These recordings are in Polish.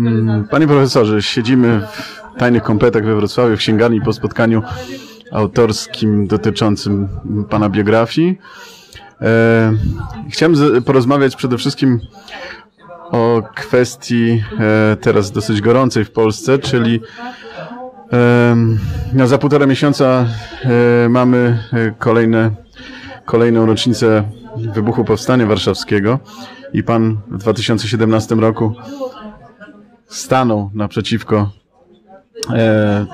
Mm, panie profesorze, siedzimy w tajnych kompletach we Wrocławiu w księgarni po spotkaniu autorskim dotyczącym pana biografii. E, chciałem porozmawiać przede wszystkim o kwestii e, teraz dosyć gorącej w Polsce, czyli e, no, za półtora miesiąca mamy kolejne, kolejną rocznicę wybuchu Powstania Warszawskiego i pan w 2017 roku stanął naprzeciwko e,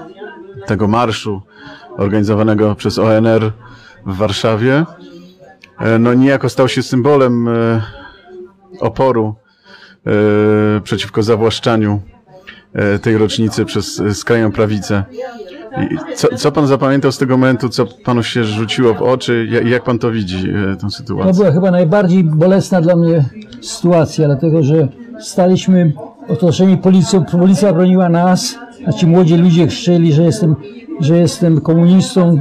tego marszu organizowanego przez ONR w Warszawie. E, no niejako stał się symbolem e, oporu e, przeciwko zawłaszczaniu e, tej rocznicy przez skrajną prawicę. Co, co, pan zapamiętał z tego momentu, co panu się rzuciło w oczy? Jak, jak pan to widzi, e, tę sytuację? To była chyba najbardziej bolesna dla mnie sytuacja, dlatego że staliśmy otoczeni policją, policja broniła nas, a ci młodzi ludzie krzyczeli, że jestem, że jestem komunistą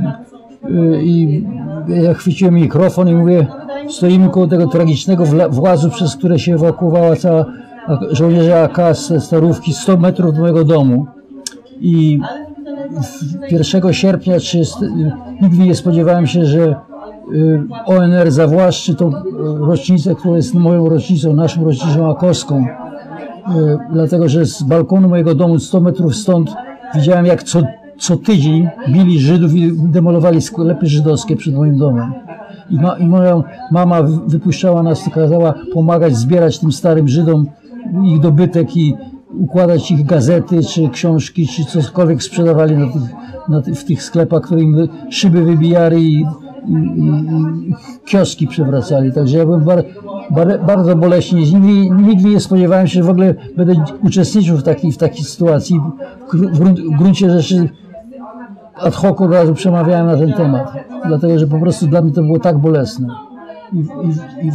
y, i ja chwyciłem mikrofon i mówię, stoimy koło tego tragicznego włazu, przez które się ewakuowała cała żołnierze AK z starówki 100 metrów do mojego domu i 1 sierpnia 30, nigdy nie spodziewałem się, że y, ONR zawłaszczy tą rocznicę, która jest moją rocznicą, naszą rocznicą akowską. E, dlatego że z balkonu mojego domu 100 metrów stąd widziałem jak co, co tydzień bili Żydów i demolowali sklepy żydowskie przed moim domem. I, ma, I, moja mama wypuszczała nas, kazała pomagać zbierać tym starym Żydom ich dobytek i układać ich gazety, czy książki, czy cokolwiek sprzedawali na tych, na w tych sklepach, które im szyby wybijali i i, i, kioski przewracali. Także ja byłem bar, bar, bardzo boleśnie. Nigdy, nigdy nie spodziewałem się, że w ogóle będę uczestniczył w takiej, w takiej sytuacji. W, w gruncie rzeczy ad hoc od razu przemawiałem na ten temat. Dlatego, że po prostu dla mnie to było tak bolesne. I, i, i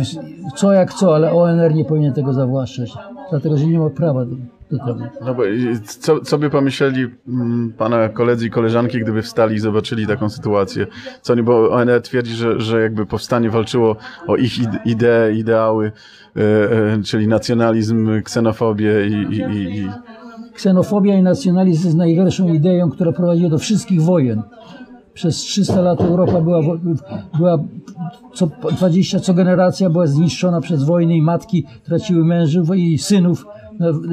co jak co, ale ONR nie powinien tego zawłaszczać. Dlatego, że nie ma prawa do, no bo co, co by pomyśleli mm, pana koledzy i koleżanki, gdyby wstali i zobaczyli taką sytuację? Co nie, bo ONR twierdzi, że, że jakby powstanie walczyło o ich idee, ideały, e, e, czyli nacjonalizm, ksenofobię i, i, i... Ksenofobia i nacjonalizm jest najgorszą ideą, która prowadzi do wszystkich wojen. Przez 300 lat Europa była, była co 20 co generacja była zniszczona przez wojny i matki traciły mężów i synów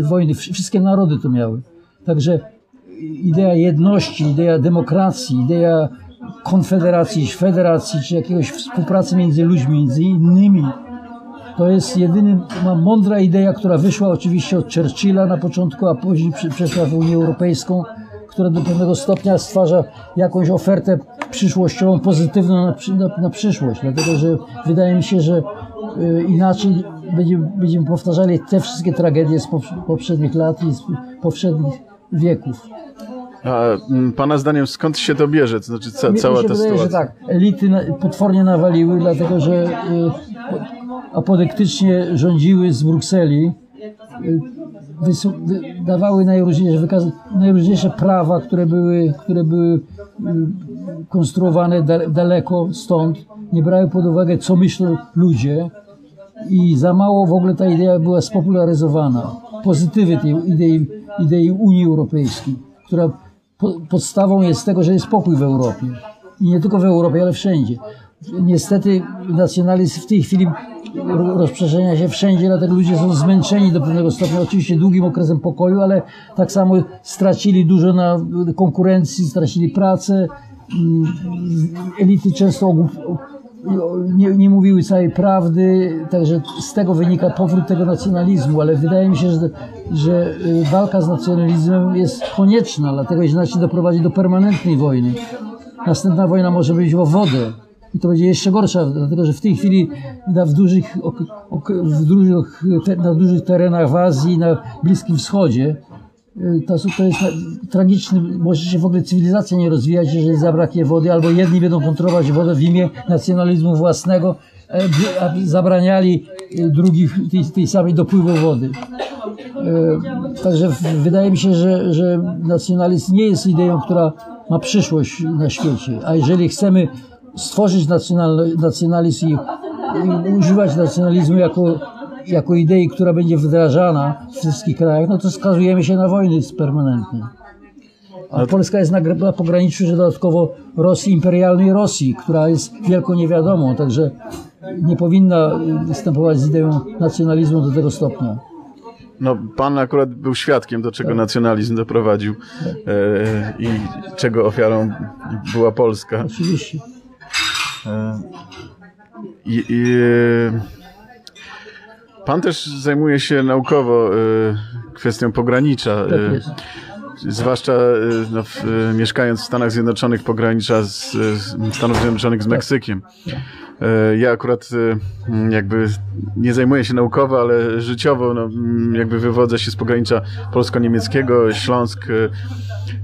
wojny, wszystkie narody to miały. Także idea jedności, idea demokracji, idea konfederacji, federacji, czy jakiegoś współpracy między ludźmi, między innymi, to jest jedyna mądra idea, która wyszła oczywiście od Churchilla na początku, a później przeszła w Unię Europejską, która do pewnego stopnia stwarza jakąś ofertę przyszłościową, pozytywną na, na, na przyszłość. Dlatego, że wydaje mi się, że inaczej będziemy, będziemy powtarzali te wszystkie tragedie z poprzednich lat i z poprzednich wieków. A mm, pana zdaniem skąd się to bierze? To znaczy ca, cała ta wydaje, sytuacja? Że tak, elity potwornie nawaliły, dlatego że y, apodektycznie rządziły z Brukseli, y, dawały najróżniejsze, najróżniejsze prawa, które były, które były y, konstruowane daleko stąd, nie brały pod uwagę, co myślą ludzie, i za mało w ogóle ta idea była spopularyzowana. Pozytywy tej idei, idei Unii Europejskiej, która po, podstawą jest tego, że jest pokój w Europie. I nie tylko w Europie, ale wszędzie. Niestety nacjonalizm w tej chwili rozprzestrzenia się wszędzie, dlatego ludzie są zmęczeni do pewnego stopnia, oczywiście długim okresem pokoju, ale tak samo stracili dużo na konkurencji, stracili pracę. Mm, elity często nie, nie, mówiły całej prawdy, także z tego wynika powrót tego nacjonalizmu, ale wydaje mi się, że, że y, walka z nacjonalizmem jest konieczna, dlatego że inaczej doprowadzi do permanentnej wojny. Następna wojna może być o wodę i to będzie jeszcze gorsza, dlatego że w tej chwili w dużych, w dużych, na dużych terenach w Azji, na Bliskim Wschodzie to, to jest tragiczny, może się w ogóle cywilizacja nie rozwijać, jeżeli zabraknie wody, albo jedni będą kontrolować wodę w imię nacjonalizmu własnego, e, zabraniali y, drugich tej, tej samej dopływu wody. E, także wydaje mi się, że, że nacjonalizm nie jest ideą, która ma przyszłość na świecie. A jeżeli chcemy stworzyć nacjonalizm i używać nacjonalizmu jako jako idei, która będzie wdrażana w wszystkich krajach, no to skazujemy się na wojny permanentne. A Polska jest na, na pograniczu, że dodatkowo Rosji, imperialnej Rosji, która jest wielką niewiadomą, także nie powinna występować z ideą nacjonalizmu do tego stopnia. No, pan akurat był świadkiem, do czego nacjonalizm doprowadził e, i czego ofiarą była Polska. Oczywiście. I, i, e, pan też zajmuje się naukowo e, kwestią pogranicza. Tak e, jest. Zwłaszcza e, no, w, mieszkając w Stanach Zjednoczonych, pogranicza z, z Stanów Zjednoczonych z Meksykiem. E, Ja akurat e, jakby nie zajmuję się naukowo, ale życiowo no, jakby wywodzę się z pogranicza polsko-niemieckiego, Śląsk e,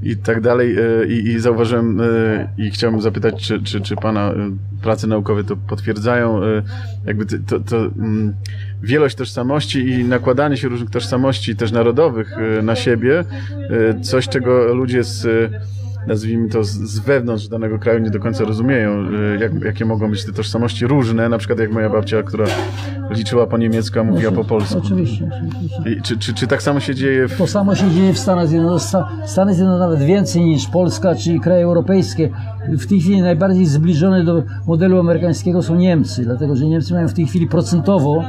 i tak dalej i, i zauważyłem i chciałbym zapytać, czy, czy, czy Pana prace naukowe to potwierdzają, jakby to, to, wielość tożsamości i nakładanie się różnych tożsamości też narodowych na siebie, coś czego ludzie z nazwijmy to z, z wewnątrz danego kraju nie do końca rozumieją, e, jak, jakie mogą być te tożsamości różne, na przykład jak moja babcia, która liczyła po niemiecku, a mówiła po polsku. Oczywiście. oczywiście. Czy, czy, czy tak samo się dzieje w To samo się dzieje w Stanach Zjednoczonych. Sta- Stany Zjednoczone nawet więcej niż Polska czy kraje europejskie. W tej chwili najbardziej zbliżone do modelu amerykańskiego są Niemcy, dlatego że Niemcy mają w tej chwili procentowo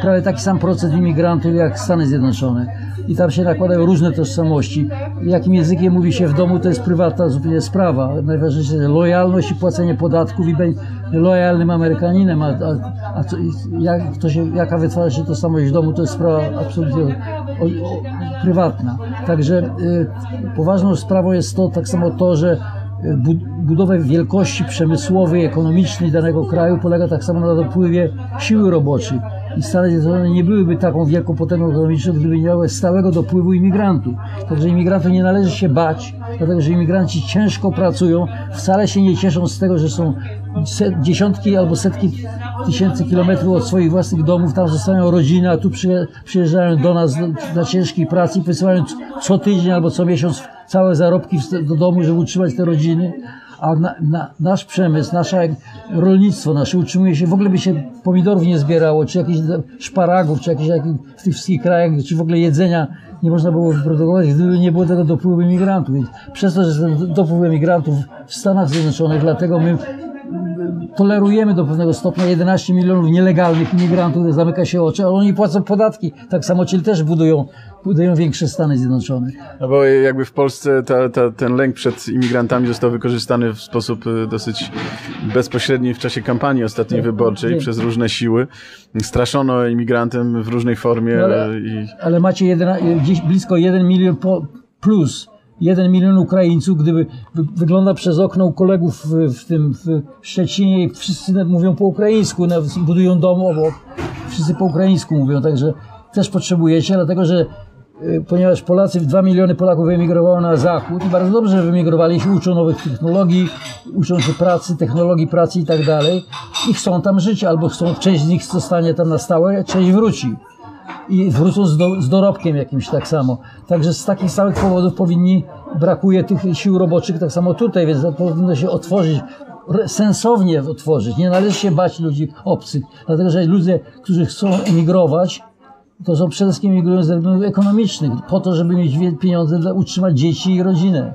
prawie taki sam procent imigrantów jak Stany Zjednoczone. I tam się nakładają różne tożsamości. Jakim językiem mówi się w domu, to jest prywatna zupełnie sprawa. Najważniejsze jest lojalność i płacenie podatków i być lojalnym Amerykaninem, a, a, a co, jak, to się, jaka wytwarza się tożsamość w domu, to jest sprawa absolutnie o, o, prywatna. Także y, poważną sprawą jest to tak samo to, że budowę wielkości przemysłowej, ekonomicznej danego kraju polega tak samo na dopływie siły roboczej. I Stany Zjednoczone nie byłyby taką wielką potęgą ekonomiczną, gdyby nie miały stałego dopływu imigrantów. Także imigrantów nie należy się bać, dlatego że imigranci ciężko pracują, wcale się nie cieszą z tego, że są dziesiątki albo setki tysięcy kilometrów od swoich własnych domów, tam zostają rodziny, a tu przyje- przyjeżdżają do nas na ciężkiej pracy i wysyłają co tydzień albo co miesiąc całe zarobki do domu, żeby utrzymać te rodziny. A na, na, nasz przemysł, nasze rolnictwo nasze utrzymuje się, w ogóle by się pomidorów nie zbierało, czy jakichś szparagów, czy jakichś jakich, w tych wszystkich krajach, czy w ogóle jedzenia nie można było wyprodukować, gdyby nie było tego dopływu imigrantów. Więc przez to, że ten dopływ imigrantów w Stanach Zjednoczonych, dlatego my tolerujemy do pewnego stopnia 11 milionów nielegalnych imigrantów, zamyka się oczy, ale oni płacą podatki. Tak samo, czyli też budują, budują większe Stany Zjednoczone. No bo jakby w Polsce ta, ta, ten lęk przed imigrantami został wykorzystany w sposób y, dosyć bezpośredni w czasie kampanii ostatniej wyborczej wiem. przez różne siły. Straszono imigrantem w różnej formie No ale- y, i ale macie jeden, gdzieś blisko 1 milion po, plus. 1 milion Ukraińców, gdyby wy, wygląda przez okno u kolegów w, w tym w Szczecinie i wszyscy mówią po ukraińsku, budują dom obok, wszyscy po ukraińsku mówią, także też potrzebujecie, dlatego że y, ponieważ Polacy, 2 miliony Polaków wyemigrowało na zachód i bardzo dobrze, wyemigrowali się, uczą nowych technologii, uczą się pracy, technologii pracy i tak dalej i chcą tam żyć, albo chcą, część z nich zostanie tam na stałe, część wróci i wrócą z, do, z dorobkiem jakimś tak samo. Także z takich samych powodów powinni, brakuje tych sił roboczych tak samo tutaj, więc powinno się otworzyć, sensownie otworzyć. Nie należy się bać ludzi obcych, dlatego że ludzie, którzy chcą emigrować, to są przede wszystkim emigrują ze względów ekonomicznych, po to, żeby mieć pieniądze dla utrzymać dzieci i rodzinę.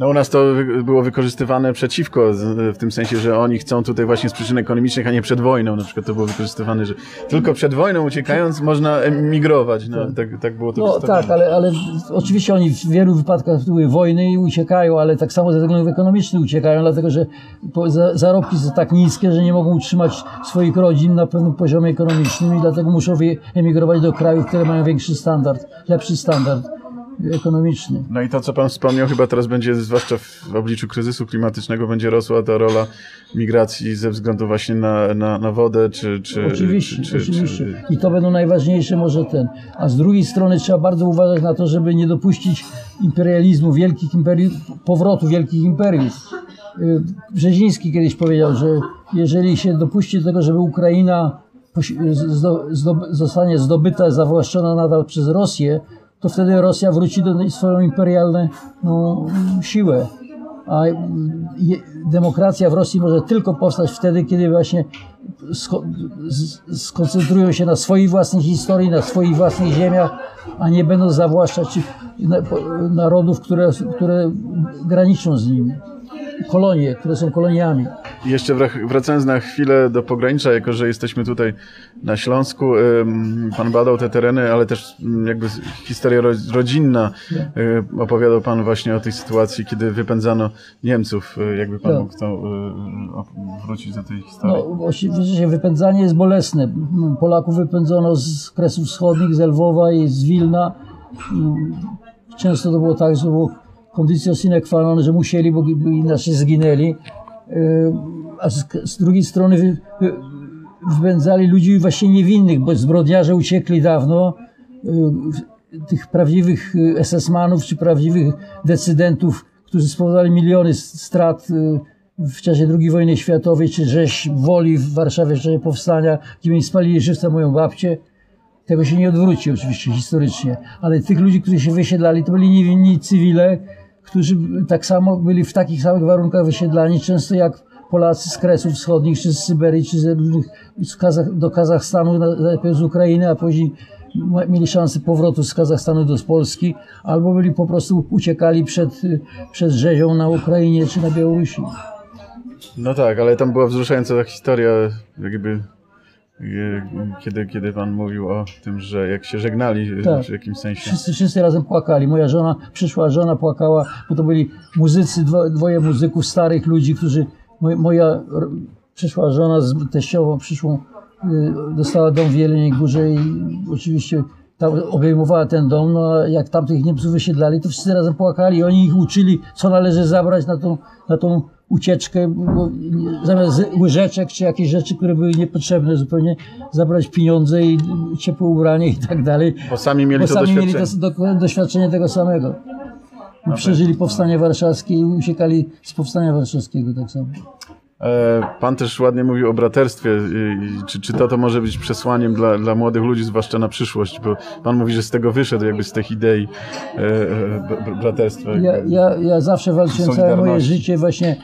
No u nas to było wykorzystywane przeciwko, w tym sensie, że oni chcą tutaj właśnie z przyczyn ekonomicznych, a nie przed wojną. Na przykład to było wykorzystywane, że tylko przed wojną uciekając można emigrować. No, tak, tak było to No tak, ale, ale oczywiście oni w wielu wypadkach były wojny i uciekają, ale tak samo ze względów ekonomicznych uciekają, dlatego że zarobki są tak niskie, że nie mogą utrzymać swoich rodzin na pewnym poziomie ekonomicznym i dlatego muszą emigrować do krajów, które mają większy standard, lepszy standard ekonomiczny. No i to, co Pan wspomniał, chyba teraz będzie, zwłaszcza w obliczu kryzysu klimatycznego, będzie rosła ta rola migracji ze względu właśnie na, na, na wodę, czy... czy Oczywiście, czy, czy, oczywiście. Czy, I to będą najważniejsze może ten. A z drugiej strony trzeba bardzo uważać na to, żeby nie dopuścić imperializmu, wielkich imperiów, powrotu wielkich imperiów. Y, Brzeziński kiedyś powiedział, że jeżeli się dopuści do tego, żeby Ukraina zostanie zdobyta, zawłaszczona nadal przez Rosję, to wtedy Rosja wróci do swoją imperialną no, siłę. a demokracja w Rosji może tylko powstać wtedy, kiedy właśnie skoncentrują się na swojej własnej historii, na swoich własnych ziemiach, a nie będą zawłaszczać narodów, które, które graniczą z nimi kolonie, które są koloniami. I jeszcze wracając na chwilę do pogranicza, jako że jesteśmy tutaj na Śląsku, pan badał te tereny, ale też mm, jakby historia rodzinna. Y, opowiadał pan właśnie o tej sytuacji, kiedy wypędzano Niemców. Y, jakby pan tak. mógł to y, wrócić do tej historii? No, oczywiście wypędzanie jest bolesne. Polaków wypędzono z Kresów Wschodnich, z Lwowa i z Wilna. Często to było tak, że było kondycja sine qua non, że musieli, bo inaczej zginęli. E, a z, drugiej strony wy, wy, wypędzali ludzi właśnie niewinnych, bo zbrodniarze uciekli dawno. E, tych prawdziwych SS-manów czy prawdziwych decydentów, którzy spowodowali miliony strat w czasie II wojny światowej, czy rzeź woli w Warszawie w czasie powstania, gdzie mi spalili żywca moją babcię. Tego się nie odwróci oczywiście historycznie, ale tych ludzi, którzy się wysiedlali, to byli niewinni cywile, którzy tak samo byli w takich samych warunkach wysiedlani, często jak Polacy z Kresów Wschodnich, czy z Syberii, czy z różnych, z Kazach, do Kazachstanu, najpierw z Ukrainy, a później mieli szansę powrotu z Kazachstanu do Polski, albo byli po prostu uciekali przed, przed rzezią na Ukrainie czy na Białorusi. No tak, ale tam była wzruszająca historia, jakby kiedy, kiedy pan mówił o tym, że jak się żegnali tak. w jakimś sensie. Wszyscy, wszyscy razem płakali. Moja żona, przyszła żona płakała, bo to byli muzycy, dwo, dwoje muzyków, starych ludzi, którzy, moja, przyszła żona z teściową, przyszłą, y, dostała dom w Jeleniej Górze i oczywiście tam obejmowała ten dom, no a jak tamtych Niemców wysiedlali, to wszyscy razem płakali. Oni ich uczyli, co należy zabrać na tą, na tą ucieczkę, zamiast łyżeczek czy jakieś rzeczy, które były niepotrzebne zupełnie, zabrać pieniądze i ciepłe ubranie i tak dalej. Bo sami mieli, bo to, sami doświadczenie. mieli to doświadczenie tego samego. I przeżyli powstanie warszawskie i uciekali z powstania warszawskiego tak samo. E, pan też ładnie mówił o braterstwie. Czy, czy to, to może być przesłaniem dla, dla młodych ludzi, zwłaszcza na przyszłość? Bo pan mówi, że z tego wyszedł, jakby z tych idei e, e, braterstwa. Ja, ja, ja zawsze walczyłem całe moje życie właśnie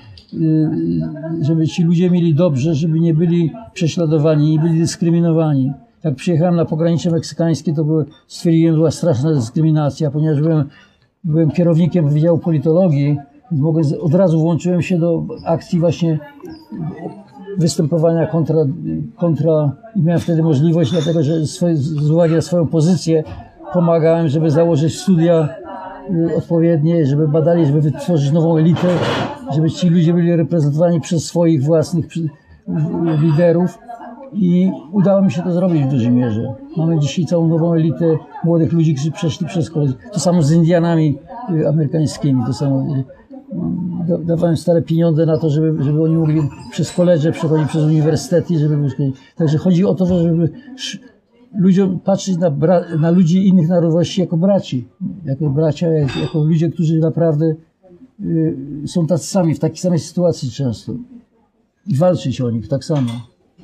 żeby ci ludzie mieli dobrze, żeby nie byli prześladowani, nie byli dyskryminowani. Jak przyjechałem na pogranicze meksykańskie, to były, stwierdziłem, była straszna dyskryminacja, ponieważ byłem, byłem kierownikiem Wydziału Politologii, mogłem, od razu włączyłem się do akcji właśnie występowania kontra, kontra i miałem wtedy możliwość, dlatego że swoje, z uwagi na swoją pozycję pomagałem, żeby założyć studia y, odpowiednie, żeby badali, żeby wytworzyć nową elitę, żeby ci ludzie byli reprezentowani przez swoich własnych liderów i udało mi się to zrobić w dużej mierze. Mamy dzisiaj całą nową elitę młodych ludzi, którzy przeszli przez kolej. To samo z Indianami y, amerykańskimi, to samo y, dawałem stare pieniądze na to, żeby, żeby oni mogli przez koledże przechodzić przez uniwersytety, żeby Także chodzi o to, żeby ludziom patrzeć na, na ludzi innych narodowości jako braci, jako bracia, jako ludzie, którzy naprawdę Y, są tacy sami, w takiej samej sytuacji często. I walczyć o nich tak samo.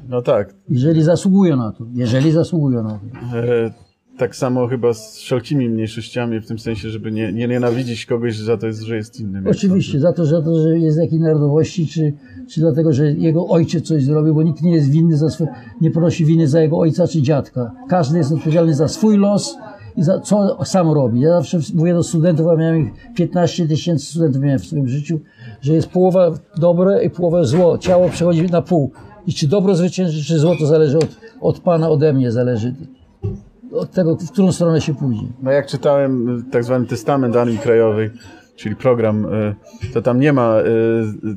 No tak. Jeżeli zasługują na to. Jeżeli zasługują na to. E, tak samo chyba z wszelkimi mniejszościami, w tym sensie, żeby nie, nie nienawidzić kogoś za to, że jest innym. Oczywiście, za to, za to, że jest jakiej narodowości, czy, czy dlatego, że jego ojciec coś zrobił, bo nikt nie jest winny za nie ponosi winy za jego ojca czy dziadka. Każdy jest odpowiedzialny za swój los i za, co sam robi. Ja zawsze mówię do studentów, a miałem ich 15 tysięcy studentów miałem w swoim życiu, że jest połowa dobre i połowa zło. Ciało przechodzi na pół. I czy dobro zwycięży, czy zło, to zależy od, od Pana, ode mnie zależy. Od tego, w którą stronę się pójdzie. No jak czytałem tak zwany testament Armii Krajowej, czyli program, e, to tam nie ma e,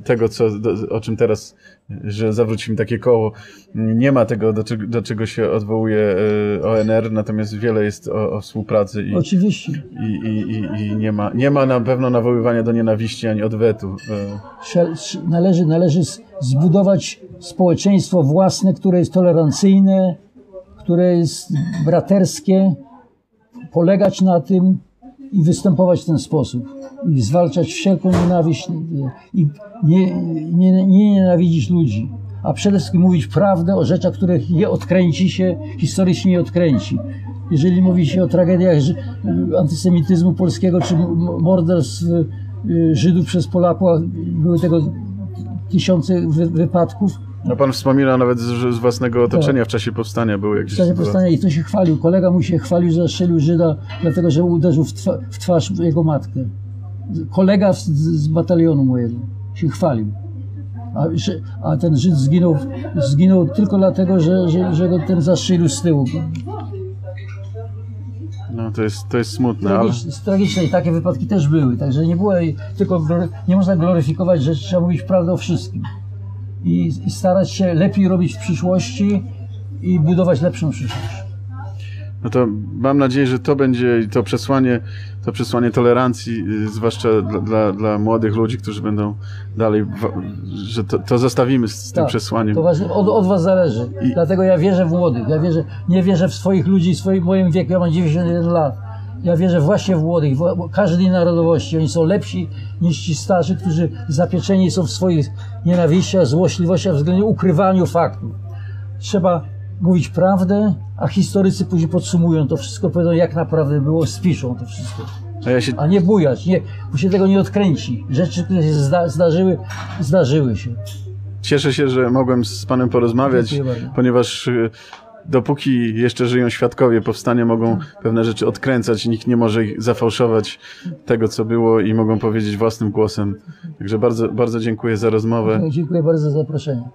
tego, co, o czym teraz, że zawrócimy takie koło, nie ma tego, do czego, do czego się odwołuje e, ONR, natomiast wiele jest o, o współpracy. I, Oczywiście. I, i, i, i nie, ma, nie ma na pewno nawoływania do nienawiści ani odwetu. Należy, należy zbudować społeczeństwo własne, które jest tolerancyjne, które jest braterskie, polegać na tym, i występować w ten sposób i zwalczać wszelką nienawiść i nie, nie, nie nienawidzić ludzi, a przede wszystkim mówić prawdę o rzeczach, których je odkręci się, historycznie nie odkręci. Jeżeli mówi się o tragediach antysemityzmu polskiego czy morderstw y, Żydów przez Polaków, były tego tysiące wy, wypadków. No pan wspomina nawet z, z własnego otoczenia w czasie powstania były jakieś W czasie powstania i to się chwalił. Kolega mu się chwalił, że zastrzelił Żyda, dlatego że uderzył w, twa, w twarz jego matkę. Kolega z, z batalionu mojego się chwalił. A, a ten Żyd zginął, zginął tylko dlatego, że, że, że go ten zastrzelił z tyłu. No to jest, to jest smutne, ale... Tragicz, tragiczne i takie wypadki też były. Także nie było tylko nie można gloryfikować rzeczy, trzeba mówić prawdę o wszystkim. I, I starać się lepiej robić w przyszłości i budować lepszą przyszłość. No to mam nadzieję, że to będzie to przesłanie, to przesłanie tolerancji, y, zwłaszcza dla, dla, dla młodych ludzi, którzy będą dalej, że to, to zostawimy z, z tym Tak, przesłaniem. To właśnie od, od was zależy. I- Dlatego ja wierzę w młodych. Ja wierzę, nie wierzę w swoich ludzi w swoim moim wieku. Ja mam 91 lat. Ja wierzę właśnie w młodych, w każdej narodowości. Oni są lepsi niż ci starzy, którzy zapieczeni są w swoich nienawiściach, złośliwościach względem ukrywaniu faktów. Trzeba mówić prawdę, a historycy później podsumują to wszystko, powiedzą jak naprawdę było, spiszą to wszystko. A ja się A nie bujać, nie, bo się tego nie odkręci. Rzeczy, które się zda, zdarzyły, zdarzyły się. cieszę się, że mogłem z panem porozmawiać, ponieważ y, dopóki jeszcze żyją świadkowie powstania, mogą pewne rzeczy odkręcać, nikt nie może zafałszować tego, co było i mogą powiedzieć własnym głosem. Także bardzo, bardzo dziękuję za rozmowę. Dziękuję bardzo za zaproszenie.